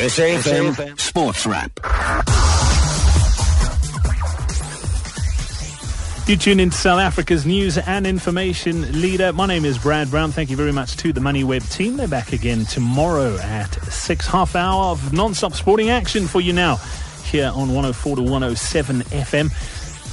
SAFM Sports Wrap. You tune into South Africa's news and information leader. My name is Brad Brown. Thank you very much to the MoneyWeb team. They're back again tomorrow at six half hour of non-stop sporting action for you now here on 104 to 107 FM.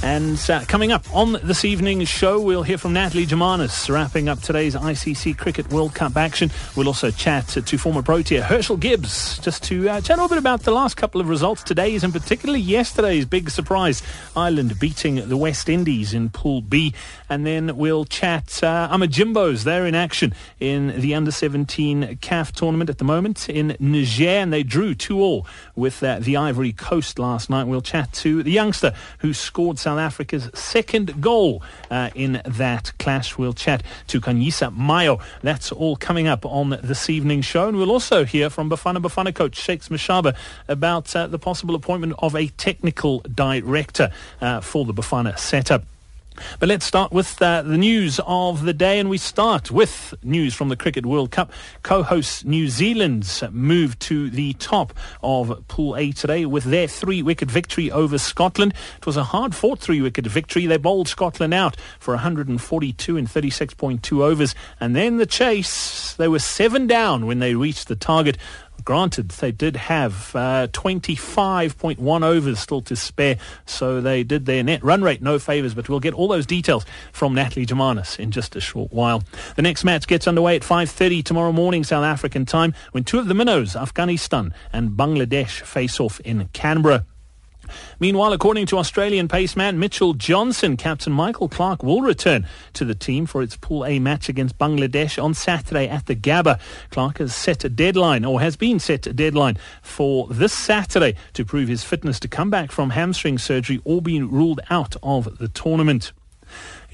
And uh, coming up on this evening's show, we'll hear from Natalie Germanis, wrapping up today's ICC Cricket World Cup action. We'll also chat to, former Protea Herschelle Gibbs, just to uh, chat a little bit about the last couple of results, today's and particularly yesterday's big surprise, Ireland beating the West Indies in Pool B. And then we'll chat uh, Amajimbos, they're in action in the Under-17 CAF tournament at the moment in Niger, and they drew 2-all with uh, the Ivory Coast last night. We'll chat to the youngster who scored South Africa's second goal uh, in that clash. We'll chat to Khanyisa Mayo. That's all coming up on this evening's show. And we'll also hear from Bafana Bafana coach Shakes Mashaba about uh, the possible appointment of a technical director uh, for the Bafana setup. But let's start with uh, the news of the day, and we start with news from the Cricket World Cup. Co-hosts New Zealand's moved to the top of Pool A today with their three-wicket victory over Scotland. It was a hard-fought three-wicket victory. They bowled Scotland out for 142 in 36.2 overs, and then the chase. They were seven down when they reached the target Granted, they did have uh, 25.1 overs still to spare, so they did their net run rate no favours, but we'll get all those details from Natalie Germanis in just a short while. The next match gets underway at 5.30 tomorrow morning South African time when two of the minnows, Afghanistan and Bangladesh, face off in Canberra. Meanwhile, according to Australian paceman Mitchell Johnson, Captain Michael Clarke will return to the team for its Pool A match against Bangladesh on Saturday at the Gabba. Clarke has set a deadline, or has been set a deadline, for this Saturday to prove his fitness to come back from hamstring surgery or being ruled out of the tournament.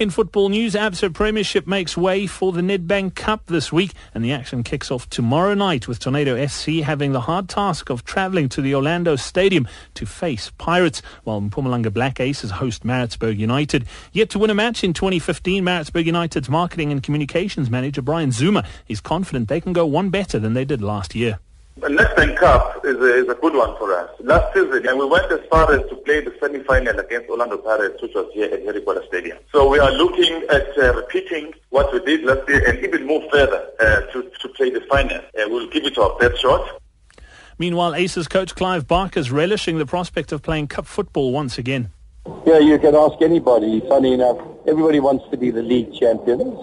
In football news, Absa Premiership makes way for the Nedbank Cup this week, and the action kicks off tomorrow night with Tornado SC having the hard task of travelling to the Orlando Stadium to face Pirates, while Mpumalanga Black Aces host Maritzburg United. Yet to win a match in 2015, Maritzburg United's marketing and communications manager Brian Zuma is confident they can go one better than they did last year. The Nedbank Cup is a, is a good one for us. Last season, and we went as far as to play the semi-final against Orlando Pirates, which was here at Harry Potter Stadium. So we are looking at uh, repeating what we did last year and even more further uh, to, to play the final. Uh, we'll give it our best shot. Meanwhile, Aces coach Clive Barker is relishing the prospect of playing cup football once again. Yeah, you can ask anybody. Funny enough, everybody wants to be the league champions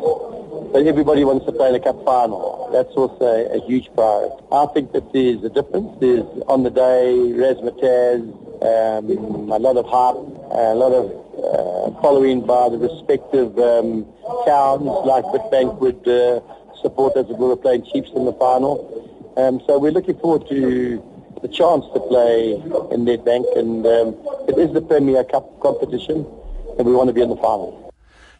but everybody wants to play in a cup final. That's also a, huge prize. I think that there's a difference. There's on the day, razzmatazz, um, a lot of hype, a lot of uh, following by the respective um, towns, like Witbank would uh, support us if we were playing Chiefs in the final. Um, so we're looking forward to the chance to play in their bank and um, it is the Premier Cup competition, and we want to be in the final.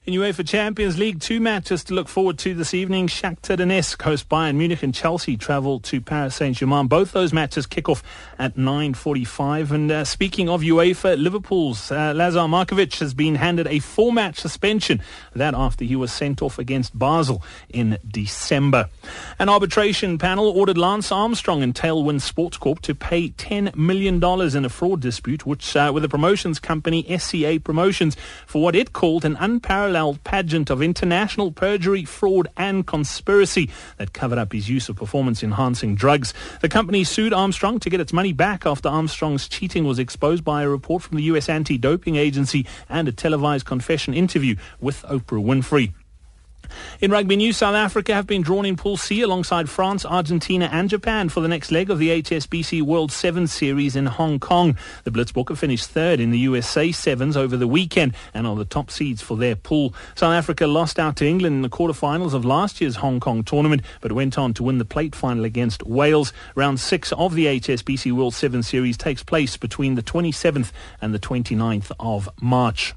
In UEFA Champions League, two matches to look forward to this evening. Shakhtar Donetsk host Bayern Munich and Chelsea travel to Paris Saint-Germain. Both those matches kick off at 9.45. And uh, speaking of UEFA, Liverpool's uh, Lazar Markovic has been handed a four-match suspension. That after he was sent off against Basel in December. An arbitration panel ordered Lance Armstrong and Tailwind Sports Corp to pay $10 million in a fraud dispute which uh, with the promotions company SCA Promotions for what it called an unparalleled pageant of international perjury, fraud and conspiracy that covered up his use of performance-enhancing drugs. The company sued Armstrong to get its money back after Armstrong's cheating was exposed by a report from the U.S. anti-doping agency and a televised confession interview with Oprah Winfrey. In rugby news, South Africa have been drawn in Pool C alongside France, Argentina and Japan for the next leg of the HSBC World Sevens Series in Hong Kong. The Blitzbokke finished third in the USA Sevens over the weekend and are the top seeds for their pool. South Africa lost out to England in the quarterfinals of last year's Hong Kong tournament, but went on to win the plate final against Wales. Round six of the HSBC World Sevens Series takes place between the 27th and the 29th of March.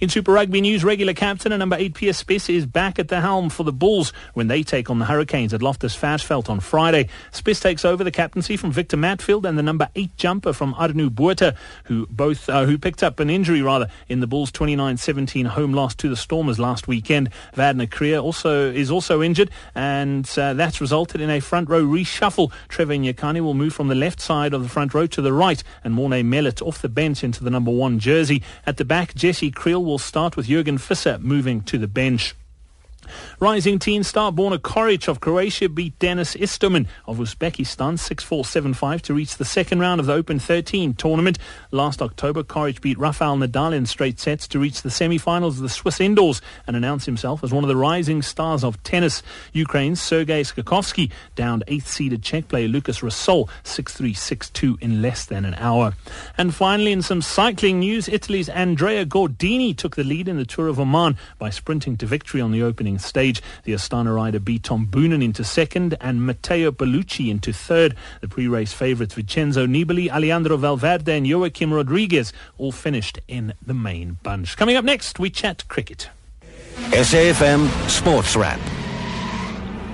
In Super Rugby news, regular captain and number 8 Pierre Spies is back at the helm for the Bulls when they take on the Hurricanes at Loftus Versfeld on Friday. Spies takes over the captaincy from Victor Matfield and the number 8 jumper from Arno Botha, who both uh, who picked up an injury rather in the Bulls 29-17 home loss to the Stormers last weekend. Wagner Kriel also is also injured and uh, that's resulted in a front row reshuffle. Trevor Nyakane will move from the left side of the front row to the right and Morne Mellett off the bench into the number 1 jersey. At the back, Jesse Kriel will start with Jurgen Visser moving to the bench. Rising teen star Borna Coric of Croatia beat Denis Istomin of Uzbekistan 6-4-7-5 to reach the second round of the Open 13 tournament. Last October, Coric beat Rafael Nadal in straight sets to reach the semi-finals of the Swiss indoors and announce himself as one of the rising stars of tennis. Ukraine's Sergei Stakhovsky downed eighth-seeded Czech player Lucas Rosol 6-3, 6-2 in less than an hour. And finally, in some cycling news, Italy's Andrea Guardini took the lead in the Tour of Oman by sprinting to victory on the opening stage. The Astana rider beat Tom Boonen into second and Matteo Pelucchi into third. The pre-race favourites Vincenzo Nibali, Alejandro Valverde and Joaquim Rodriguez all finished in the main bunch. Coming up next, we chat cricket. SAFM Sports Wrap.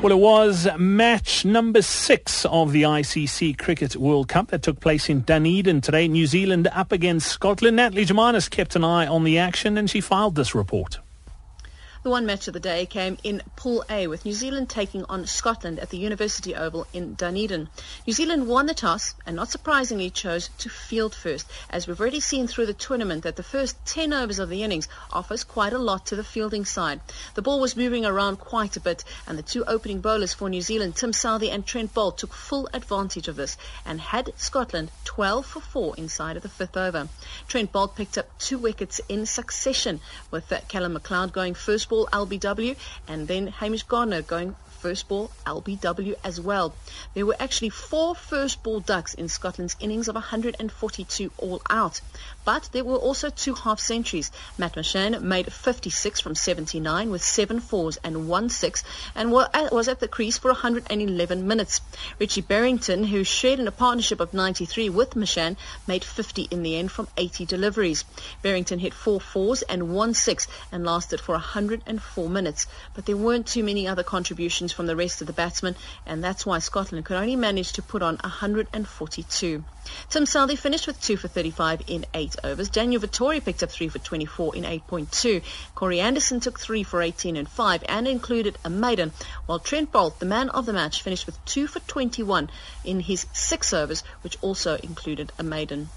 Well, it was match number six of the ICC Cricket World Cup that took place in Dunedin today. New Zealand up against Scotland. Natalie Germanis kept an eye on the action and she filed this report. The one match of the day came in Pool A with New Zealand taking on Scotland at the University Oval in Dunedin. New Zealand won the toss and not surprisingly chose to field first as we've already seen through the tournament that the first 10 overs of the innings offers quite a lot to the fielding side. The ball was moving around quite a bit and the two opening bowlers for New Zealand, Tim Southee and Trent Boult, took full advantage of this and had Scotland 12 for 4 inside of the fifth over. Trent Boult picked up two wickets in succession with Calum MacLeod going first ball LBW and then Hamish Gardiner going first ball LBW as well. There were actually four first ball ducks in Scotland's innings of 142 all out. But there were also two half centuries. Matt Machan made 56 from 79 with seven fours and one six and uh, was at the crease for 111 minutes. Richie Berrington, who shared in a partnership of 93 with Machan, made 50 in the end from 80 deliveries. Berrington hit four fours and one six and lasted for 104 minutes. But there weren't too many other contributions from the rest of the batsmen, and that's why Scotland could only manage to put on 142. Tim Southee finished with 2 for 35 in 8 overs. Daniel Vettori picked up 3 for 24 in 8.2. Corey Anderson took 3 for 18 and 5 and included a maiden, while Trent Boult, the man of the match, finished with 2 for 21 in his 6 overs, which also included a maiden.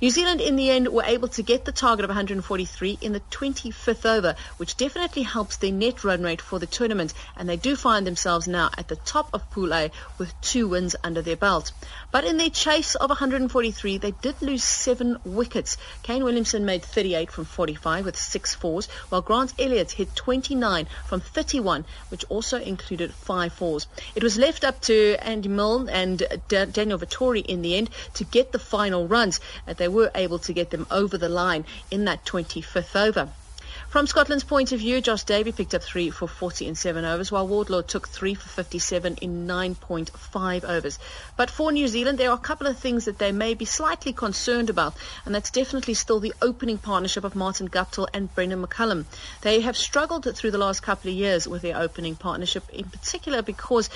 New Zealand in the end were able to get the target of 143 in the 25th over, which definitely helps their net run rate for the tournament, and they do find themselves now at the top of Pool A with two wins under their belt. But in their chase of 143, they did lose seven wickets. Kane Williamson made 38 from 45 with six fours, while Grant Elliott hit 29 from 31, which also included five fours. It was left up to Andy Milne and Daniel Vettori in the end to get the final runs. They were able to get them over the line in that 25th over. From Scotland's point of view, Josh Davey picked up three for 40 in seven overs, while Wardlaw took three for 57 in 9.5 overs. But for New Zealand, there are a couple of things that they may be slightly concerned about, and that's definitely still the opening partnership of Martin Guptill and Brendon McCullum. They have struggled through the last couple of years with their opening partnership, in particular because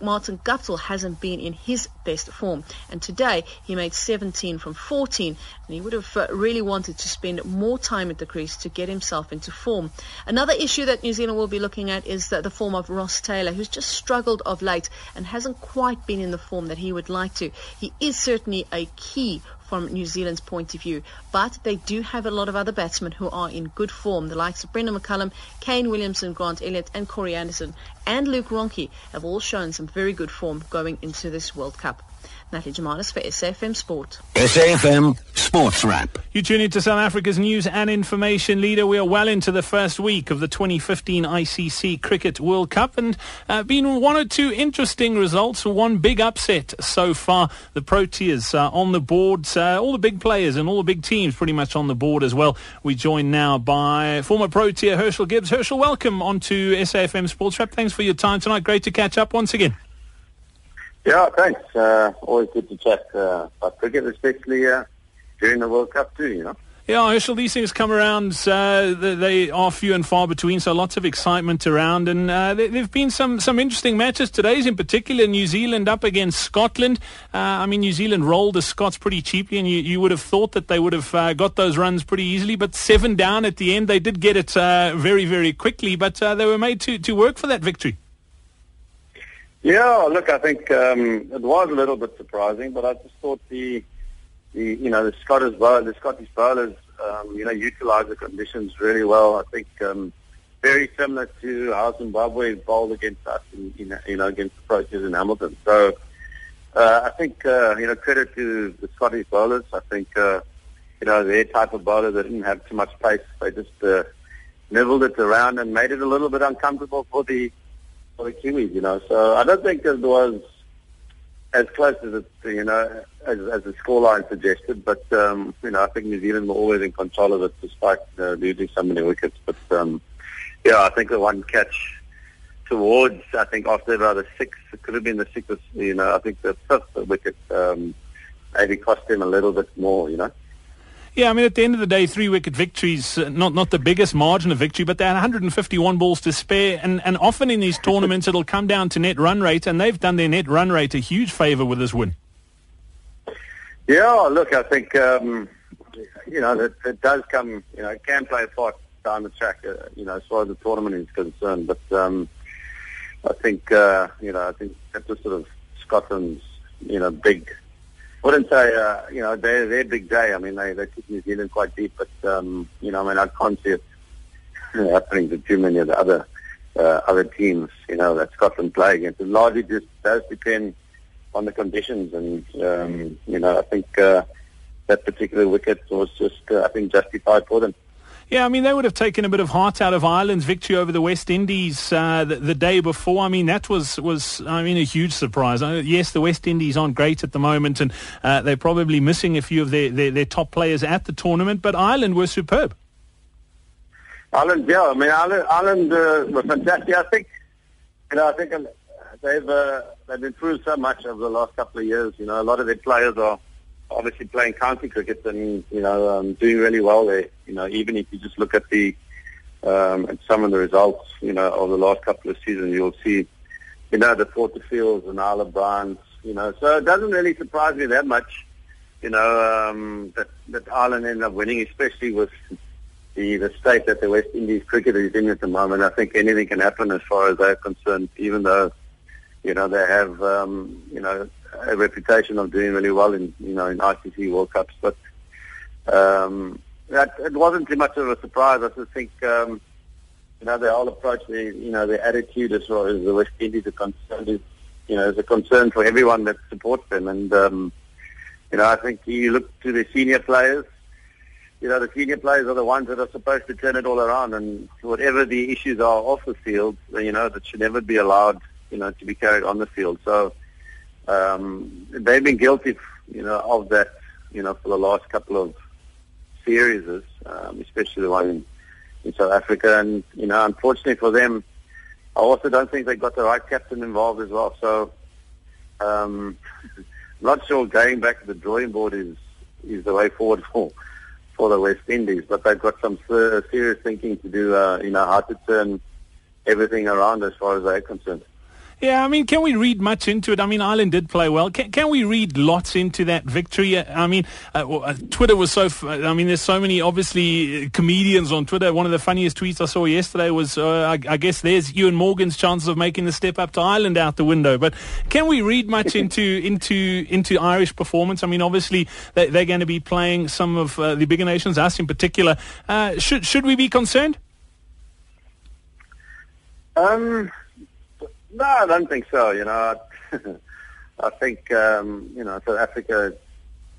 Martin Guptill hasn't been in his best form. And today he made 17 from 14 and he would have uh, really wanted to spend more time at the crease to get himself into form. Another issue that New Zealand will be looking at is the, the form of Ross Taylor, who's just struggled of late and hasn't quite been in the form that he would like to. He is certainly a key from New Zealand's point of view. But they do have a lot of other batsmen who are in good form. The likes of Brendon McCullum, Kane Williamson, Grant Elliott and Corey Anderson and Luke Ronchi have all shown some very good form going into this World Cup. Natalie Germanis for SAFM Sport. SAFM Sports Wrap. You tune into South Africa's news and information leader. We are well into the first week of the 2015 ICC Cricket World Cup and uh, been one or two interesting results. One big upset so far. The Proteas uh, on the board. Uh, all the big players and all the big teams pretty much on the board as well. We joined now by former Protea Herschelle Gibbs. Herschelle, welcome onto SAFM Sports Wrap. Thanks for your time tonight. Great to catch up once again. Yeah, thanks. Uh, always good to chat uh, about cricket, especially uh, during the World Cup too, you know. Yeah, Herschelle, these things come around. Uh, they are few and far between, so lots of excitement around. And uh, there have been some, some interesting matches. Today's in particular, New Zealand up against Scotland. Uh, I mean, New Zealand rolled the Scots pretty cheaply, and you, you would have thought that they would have uh, got those runs pretty easily. But seven down at the end, they did get it uh, very, very quickly, but uh, they were made to, to work for that victory. Yeah, look, I think um, it was a little bit surprising, but I just thought the the you know the Scottish the Scottish bowlers um, you know utilised the conditions really well. I think um, very similar to how Zimbabwe bowled against us in, in you know against the Proteas in Hamilton. So uh, I think uh, you know credit to the Scottish bowlers. I think uh, you know their type of bowler they didn't have too much pace. They just uh, nibbled it around and made it a little bit uncomfortable for the for the Kiwis. You know, so I don't think it was as close as it, you know, as, as the scoreline suggested. But um, you know, I think New Zealand were always in control of it, despite uh, losing so many wickets. But um, yeah, I think the one catch towards, I think after about the sixth, it could have been the sixth. You know, I think the fifth wicket um, maybe cost them a little bit more. You know. Yeah, I mean, at the end of the day, three wicket victories, uh, not not the biggest margin of victory, but they had 151 balls to spare. And, and often in these tournaments, it'll come down to net run rate, and they've done their net run rate a huge favour with this win. Yeah, look, I think, um, you know, it, it, does come, you know, it can play a part down the track, uh, you know, as far as the tournament is concerned. But um, I think, uh, you know, I think that was sort of Scotland's, you know, big wouldn't say, uh, you know, they're, they're big day. I mean, they, they took New Zealand quite deep, but, um, you know, I mean, I can't see it happening to too many of the other, uh, other teams, you know, that Scotland play against. It largely just does depend on the conditions and, um, you know, I think, uh, that particular wicket was just, uh, I think, justified for them. Yeah, I mean, they would have taken a bit of heart out of Ireland's victory over the West Indies uh, the, the, day before. I mean, that was, was I mean, a huge surprise. Uh, yes, the West Indies aren't great at the moment, and uh, they're probably missing a few of their, their, their, top players at the tournament, but Ireland were superb. Ireland, yeah, I mean, Ireland, Ireland uh, were fantastic. I think, you know, I think they've, uh, they've improved so much over the last couple of years. You know, a lot of their players are obviously playing county cricket and you know um, doing really well there. You know, even if you just look at the um, at some of the results, you know, of the last couple of seasons, you'll see, you know, the Porterfields and Isle of Browns. You know, so it doesn't really surprise me that much. You know, um, that that Ireland ended up winning, especially with the the state that the West Indies cricket is in at the moment. I think anything can happen as far as they're concerned, even though you know they have um, you know a reputation of doing really well in you know in ICC World Cups, but um, that it wasn't too much of a surprise. I just think um, you know their whole approach, the you know their attitude as far as the West Indies are concerned is you know is a concern for everyone that supports them, and um, you know I think you look to the senior players. You know the senior players are the ones that are supposed to turn it all around, and whatever the issues are off the field, you know that should never be allowed, you know, to be carried on the field. So um, they've been guilty, you know, of that, you know, for the last couple of series, um, especially the one in, in South Africa. And, you know, unfortunately for them, I also don't think they got the right captain involved as well. So, um, not sure going back to the drawing board is, is the way forward for, for the West Indies, but they've got some serious thinking to do, uh, you know, how to turn everything around as far as they're concerned. Yeah, I mean, can we read much into it? I mean, Ireland did play well. Can, can we read lots into that victory? I mean, uh, uh Twitter was so. F- I mean, there's so many obviously uh, comedians on Twitter. One of the funniest tweets I saw yesterday was, uh, I, I, guess, there's Eoin Morgan's chances of making the step up to Ireland out the window. But can we read much into into into Irish performance? I mean, obviously they, are going to be playing some of uh, the bigger nations, us in particular. Uh, should should we be concerned? Um. No, I don't think so. You know, I think um, you know South Africa.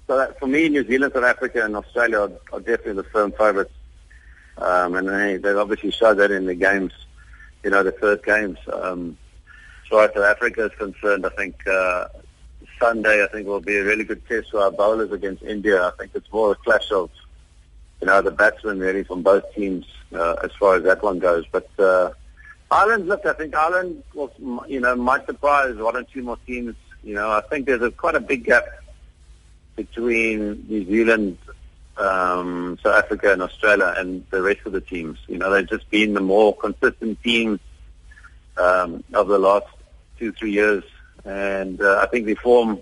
So that, for me, New Zealand, South Africa, and Australia are, are definitely the firm favourites, um, and they they obviously showed that in the games. You know, the first games. Um, as far as South Africa is concerned, I think uh, Sunday I think will be a really good test for our bowlers against India. I think it's more a clash of you know the batsmen really from both teams uh, as far as that one goes, but. Uh, Ireland, look, I think Ireland was, you know, might surprise one or two more teams. You know, I think there's a quite a big gap between New Zealand um, South Africa and Australia and the rest of the teams. You know, they've just been the more consistent teams um, of the last two, three years. And uh, I think the form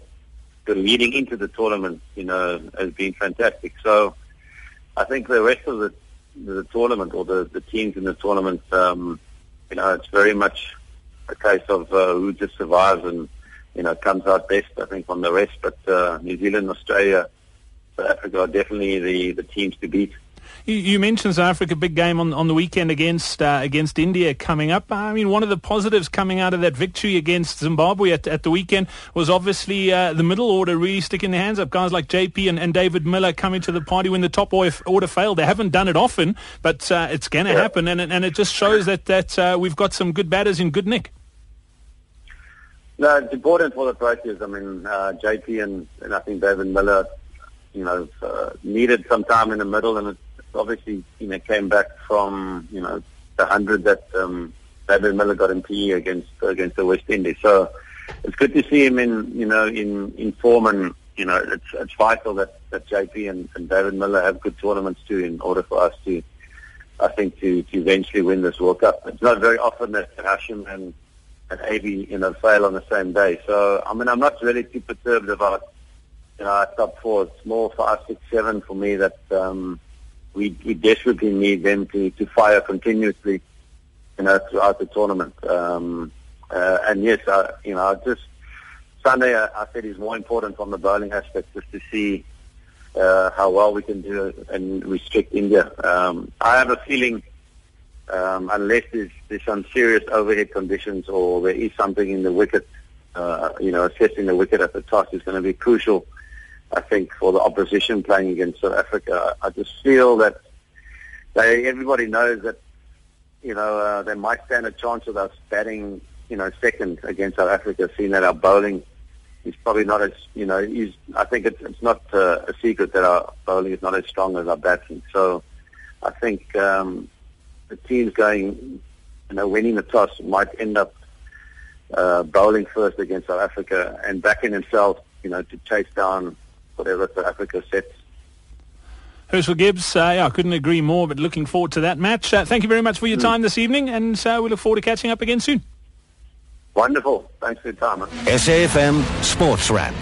the leading into the tournament, you know, has been fantastic. So I think the rest of the the tournament or the, the teams in the tournament, um, you know, it's very much a case of uh, who just survives and, you know, comes out best, I think, on the rest. But uh, New Zealand, Australia, South Africa are definitely the, the teams to beat. You, you mentioned South Africa big game on, on the weekend against uh, against India coming up. I mean, one of the positives coming out of that victory against Zimbabwe at, at the weekend was obviously uh, the middle order really sticking their hands up. Guys like JP and, and David Miller coming to the party when the top order failed. They haven't done it often, but uh, it's going to yeah. happen, and and it just shows that that uh, we've got some good batters in good nick. No, it's important for the Proteas. I mean, uh, JP and, and I think David Miller, you know, uh, needed some time in the middle, and it obviously, you know, came back from, you know, the hundred that um, David Miller got in PE against against the West Indies. So it's good to see him in, you know, in in form, and you know, it's it's vital that that JP and, and David Miller have good tournaments too, in order for us to, I think, to to eventually win this World Cup. It's not very often that Hashim and and AB, you know, fail on the same day. So I mean, I'm not really too perturbed about you know our top four. It's more five, six, seven for me that. um we, we desperately need them to, to fire continuously, you know, throughout the tournament. Um, uh, and yes, I, you know, I just Sunday I, I said is more important from the bowling aspect, just to see uh, how well we can do and restrict India. Um, I have a feeling, um, unless there's, there's some serious overhead conditions or there is something in the wicket, uh, you know, assessing the wicket at the toss is going to be crucial I think for the opposition playing against South Africa, I just feel that they everybody knows that you know uh, they might stand a chance of us batting you know second against South Africa, seeing that our bowling is probably not as you know is I think it's, it's not uh, a secret that our bowling is not as strong as our batting. So I think um, the teams going you know winning the toss might end up uh, bowling first against South Africa and backing themselves you know to chase down whatever South Africa sets. Herschelle Gibbs, uh, yeah, I couldn't agree more, but looking forward to that match. Uh, thank you very much for your mm. time this evening, and uh, we look forward to catching up again soon. Wonderful. Thanks for your time. Man. SAFM Sports Wrap.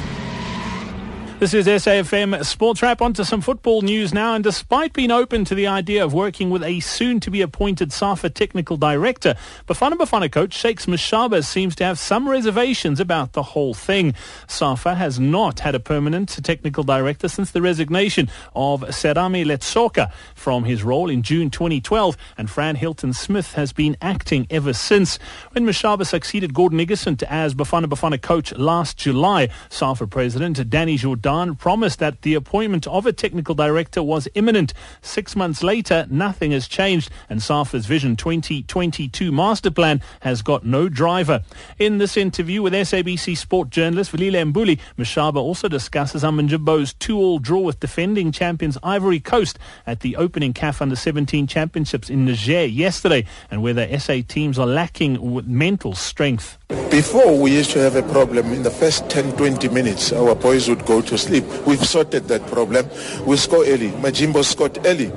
This is SAFM Sports Wrap. On to some football news now. And despite being open to the idea of working with a soon-to-be-appointed SAFA technical director, Bafana Bafana coach Shakes Mashaba seems to have some reservations about the whole thing. SAFA has not had a permanent technical director since the resignation of Serame Letsoaka from his role in June 2012, and Fran Hilton Smith has been acting ever since. When Mashaba succeeded Gordon Igesund as Bafana Bafana coach last July, SAFA president Danny Jordan Dan promised that the appointment of a technical director was imminent. Six months later, nothing has changed, and SAFA's Vision 2022 master plan has got no driver. In this interview with SABC sport journalist Velile Mbuli, Mashaba also discusses Amajimbo's two-all draw with defending champions Ivory Coast at the opening CAF Under-17 Championships in Niger yesterday, and whether SA teams are lacking with mental strength. Before, we used to have a problem. In the first 10, 20 minutes, our boys would go to sleep. We've sorted that problem. We score early. Majimbo scored early.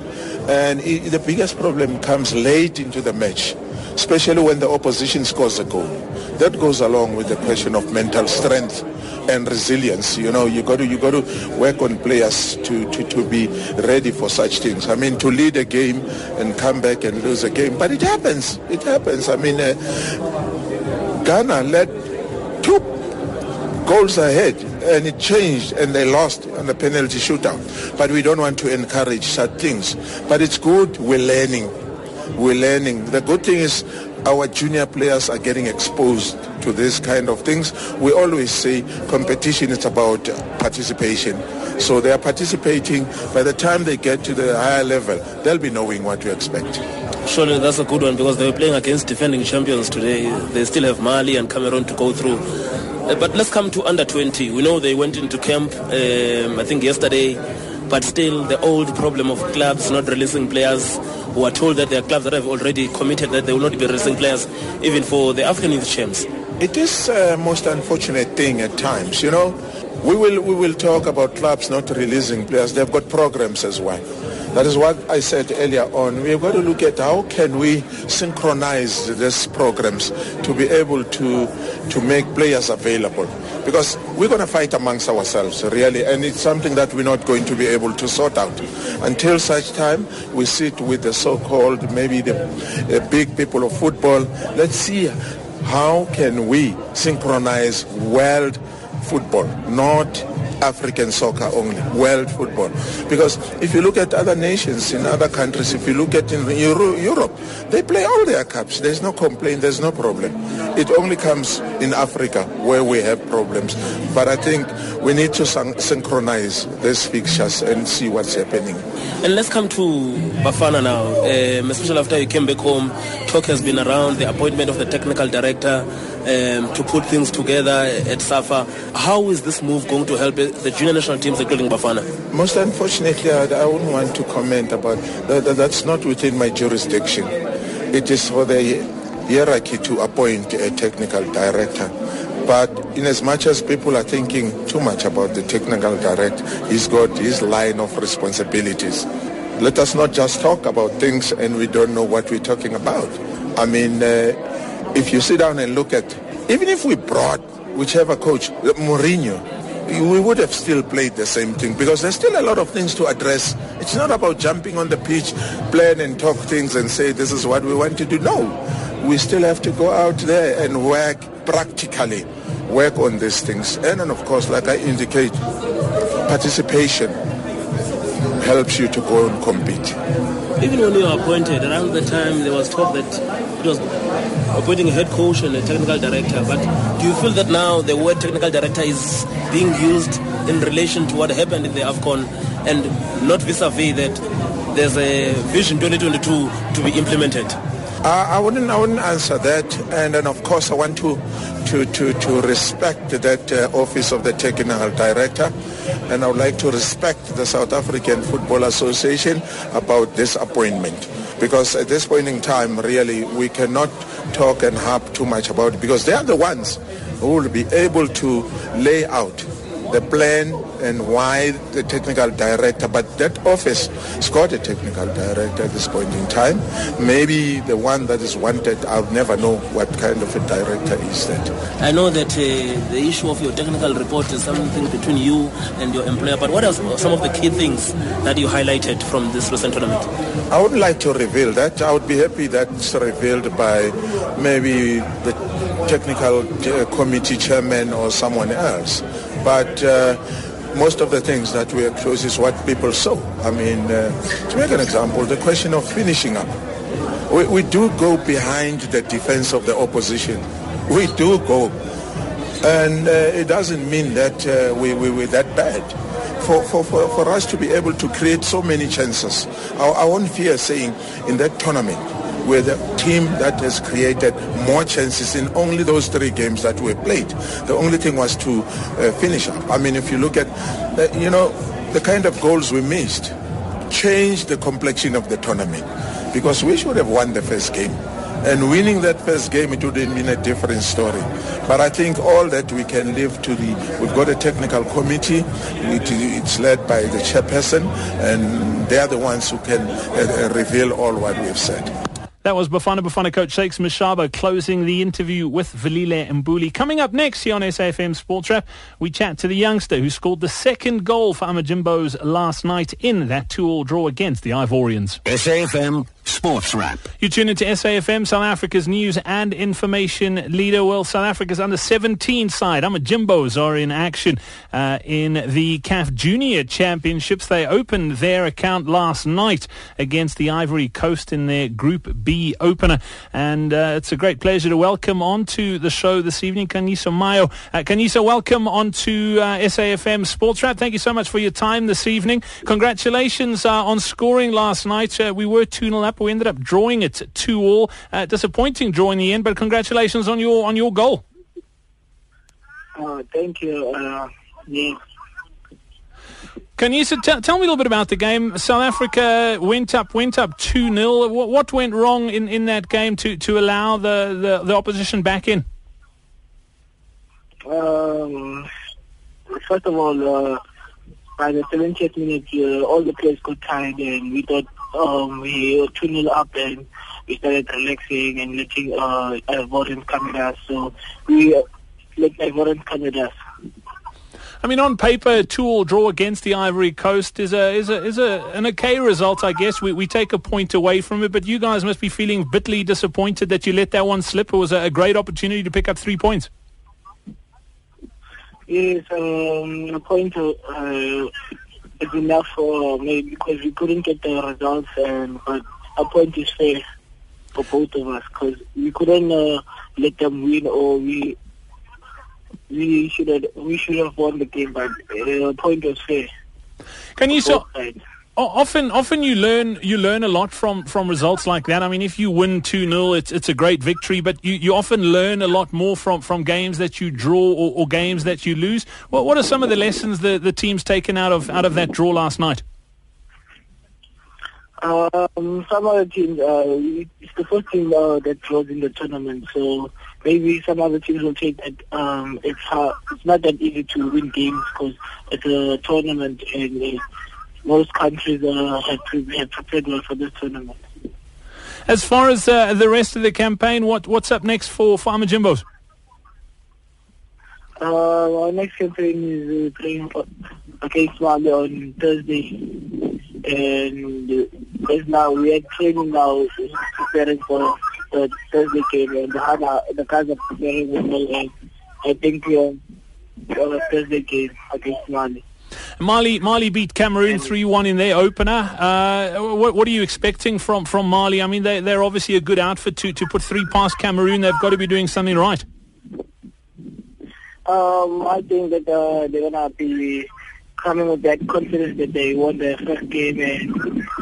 And it, the biggest problem comes late into the match, especially when the opposition scores a goal. That goes along with the question of mental strength and resilience. You know, you got to you got to work on players to, to, to be ready for such things. I mean, to lead a game and come back and lose a game, but it happens. It happens. I mean, uh, Ghana led two goals ahead and it changed and they lost on the penalty shootout. But we don't want to encourage such things. But it's good we're learning. We're learning. The good thing is our junior players are getting exposed to this kind of things. We always say competition is about participation. So they are participating. By the time they get to the higher level, they'll be knowing what to expect. Surely that's a good one because they were playing against defending champions today. They still have Mali and Cameroon to go through. Uh, but let's come to under 20. We know they went into camp, um, I think yesterday, but still the old problem of clubs not releasing players who are told that there are clubs that have already committed that they will not be releasing players even for the African Youth Champs. It is a most unfortunate thing at times, you know. We will, we will talk about clubs not releasing players. They've got programs as well. That is what I said earlier on. We've got to look at how can we synchronize these programs to be able to, to make players available. Because we're going to fight amongst ourselves, really, and it's something that we're not going to be able to sort out. Until such time, we sit with the so-called, maybe the uh, big people of football. Let's see how can we synchronize world football, not African soccer only, world football. Because if you look at other nations in other countries, if you look at in Euro- Europe, they play all their cups. There's no complaint, there's no problem. It only comes in Africa where we have problems. But I think we need to syn- synchronize these fixtures and see what's happening. And let's come to Bafana now, um, especially after you came back home. Talk has been around the appointment of the technical director um, to put things together at SAFA. How is this move going to help the junior national teams, including Bafana? Most unfortunately, I, wouldn't want to comment about that. that- That's not within my jurisdiction. It is for the hierarchy to appoint a technical director. But in as much as people are thinking too much about the technical director, he's got his line of responsibilities. Let us not just talk about things and we don't know what we're talking about. I mean, uh, if you sit down and look at, even if we brought whichever coach, uh, Mourinho, we would have still played the same thing because there's still a lot of things to address. It's not about jumping on the pitch, plan and talk things and say this is what we want to do. No, we still have to go out there and work practically, work on these things. And then of course, like I indicate, participation helps you to go and compete. Even when you were appointed, around the time there was talk that it was appointing a head coach and a technical director. But do you feel that now the word technical director is being used in relation to what happened in the AFCON and not vis-a-vis that there's a Vision 2022 to be implemented? Uh, I wouldn't, I wouldn't answer that, and then of course I want to, to, to, to respect that uh, office of the technical director, and I would like to respect the South African Football Association about this appointment, because at this point in time, really, we cannot talk and harp too much about it, because they are the ones who will be able to lay out the plan and why the technical director, but that office has got a technical director at this point in time. Maybe the one that is wanted, I'll never know what kind of a director is that. I know that uh, the issue of your technical report is something between you and your employer, but what are some of the key things that you highlighted from this recent tournament? I wouldn't like to reveal that. I would be happy that's revealed by maybe the technical uh, committee chairman or someone else. But uh, most of the things that we expose is what people saw. I mean, uh, to make an example, the question of finishing up. We, we do go behind the defense of the opposition. We do go. And uh, it doesn't mean that uh, we, we, we're that bad. For, for, for, for us to be able to create so many chances, I, I won't fear saying in that tournament, we're the team that has created more chances in only those three games that we played. The only thing was to uh, finish up. I mean, if you look at, uh, you know, the kind of goals we missed, changed the complexion of the tournament because we should have won the first game. And winning that first game, it would have been a different story. But I think all that we can live to the, we've got a technical committee, it, it's led by the chairperson, and they are the ones who can uh, reveal all what we've said. That was Bafana Bafana coach Shakes Mashaba closing the interview with Velile Mbuli. Coming up next here on SAFM Sports Wrap, we chat to the youngster who scored the second goal for Amajimbos last night in that two-all draw against the Ivorians. SAFM Sports Wrap. You tune into SAFM, South Africa's news and information leader. Well, South Africa's under 17 side, I'm a Amajimbos, are in action uh, in the CAF Junior Championships. They opened their account last night against the Ivory Coast in their Group B opener. And uh, it's a great pleasure to welcome onto the show this evening Khanyisa Mayo. Uh, Khanyisa, welcome onto uh, SAFM Sports Wrap. Thank you so much for your time this evening. Congratulations uh, on scoring last night. Uh, we were 2-0 up. We ended up drawing it 2-all. Uh, disappointing draw in the end, but congratulations on your on your goal. Uh, thank you. Uh, yeah. Can you t- tell me a little bit about the game? South Africa went up, went up two 0 what, what went wrong in, in that game to, to allow the, the, the opposition back in? Um, first of all, uh, by the 70th minute, uh, all the players got tired and we thought um, we 2 0 up and we started relaxing and letting uh, Ivorians come at us. So we uh, let Ivorians come at us. I mean, on paper, a two-all draw against the Ivory Coast is a is a is a an okay result, I guess. We we take a point away from it, but you guys must be feeling bitterly disappointed that you let that one slip. It was a, a great opportunity to pick up three points. Yes, um, a point uh, is enough for me because we couldn't get the results, and but a point is fair for both of us because we couldn't uh, let them win or we we should have we should have won the game, but uh, point was fair. Can you so often often you learn you learn a lot from, from results like that. I mean, if you win two 0 it's it's a great victory, but you, you often learn a lot more from, from games that you draw or, or games that you lose. What what are some of the lessons the, the team's taken out of out of that draw last night? Um, some other teams, uh, it's the first team uh, that draws in the tournament, so maybe some other teams will take that. Um, it's hard, it's not that easy to win games because it's a tournament, and uh, most countries uh, have, pre- have prepared well for this tournament. As far as uh, the rest of the campaign, what what's up next for Farmer Amajimbos? Uh, our next campaign is uh, playing against Mali on Thursday and because now we are training now, preparing for the Thursday game, and the Hana, the guys are preparing well, and I think we are on a Thursday game against Mali. Mali, Mali beat Cameroon three one in their opener. Uh, what, what, are you expecting from, from Mali? I mean, they, they're obviously a good outfit to, to put three past Cameroon. They've got to be doing something right. Um, I think that uh, they're gonna be coming with that confidence that they won their first game and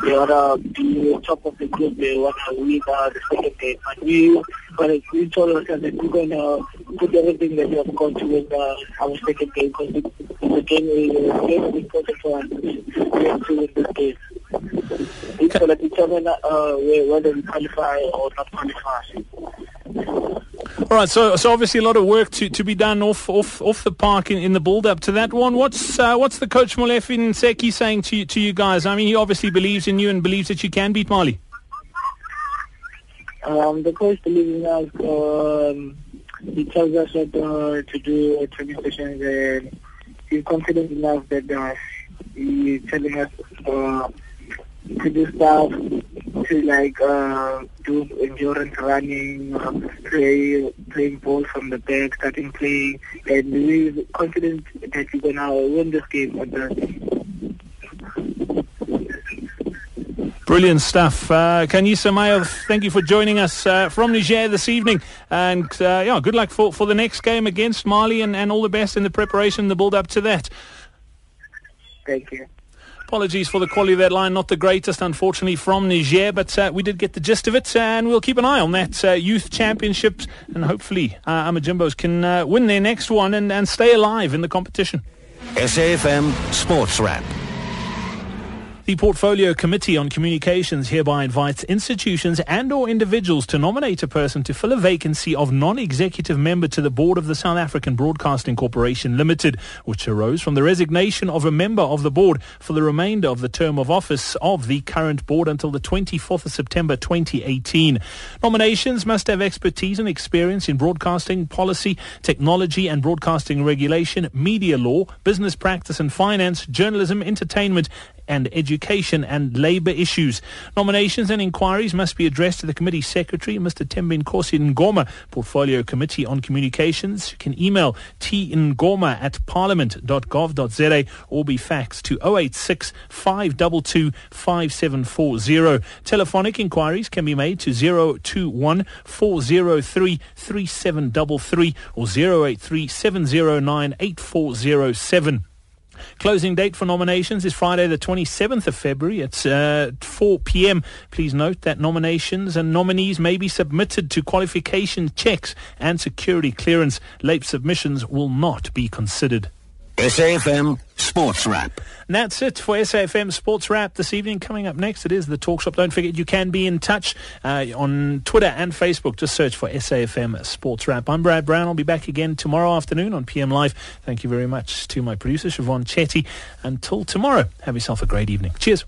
they want to be top of the group. They want to win uh, the second game. But we, but we told ourselves that we're going to put everything that we have got to win uh, our second game because the, game is is important for us. We have to win this game. It's going to determine uh, whether we qualify or not qualify. All right, so so obviously a lot of work to, to be done off off off the park in, in the build up to that one. What's uh, what's the coach Molefi Ntseki saying to to you guys? I mean, he obviously believes in you and believes that you can beat Mali. Um, the coach believes in us. Um, he tells us what uh, to do at training sessions, and he's confident enough that uh, he's telling us uh, to do stuff to like uh, do endurance running, play playing ball from the back, starting playing, and we're confident that we're gonna win this game. Brilliant stuff. Uh, Khanyisa Mayo, thank you for joining us uh, from Niger this evening. And uh, yeah, good luck for, for the next game against Mali and, and all the best in the preparation, the build up to that. Thank you. Apologies for the quality of that line, not the greatest, unfortunately, from Niger, but uh, we did get the gist of it, and we'll keep an eye on that uh, youth championships, and hopefully uh, Amajimbos can uh, win their next one and, and stay alive in the competition. SAFM Sports Wrap. The Portfolio Committee on Communications hereby invites institutions and or individuals to nominate a person to fill a vacancy of non-executive member to the board of the South African Broadcasting Corporation Limited, which arose from the resignation of a member of the board for the remainder of the term of office of the current board until the 24th of September 2018. Nominations must have expertise and experience in broadcasting policy, technology and broadcasting regulation, media law, business practice and finance, journalism, entertainment, and Education and Labour issues. Nominations and inquiries must be addressed to the committee secretary, Mr. Thembinkosi Ngoma, Portfolio Committee on Communications. You can email tngoma at parliament.gov.za or be faxed to 086 522 5740. Telephonic inquiries can be made to 021 403 3733 or 083 709 8407. Closing date for nominations is Friday the 27th of February. It's uh, 4 p.m. Please note that nominations and nominees may be submitted to qualification checks and security clearance. Late submissions will not be considered. SAFM Sports Wrap. And that's it for SAFM Sports Wrap this evening. Coming up next, it is the Talk Shop. Don't forget you can be in touch uh, on Twitter and Facebook. Just search for SAFM Sports Wrap. I'm Brad Brown. I'll be back again tomorrow afternoon on PM Live. Thank you very much to my producer, Siobhan Chetty. Until tomorrow, have yourself a great evening. Cheers.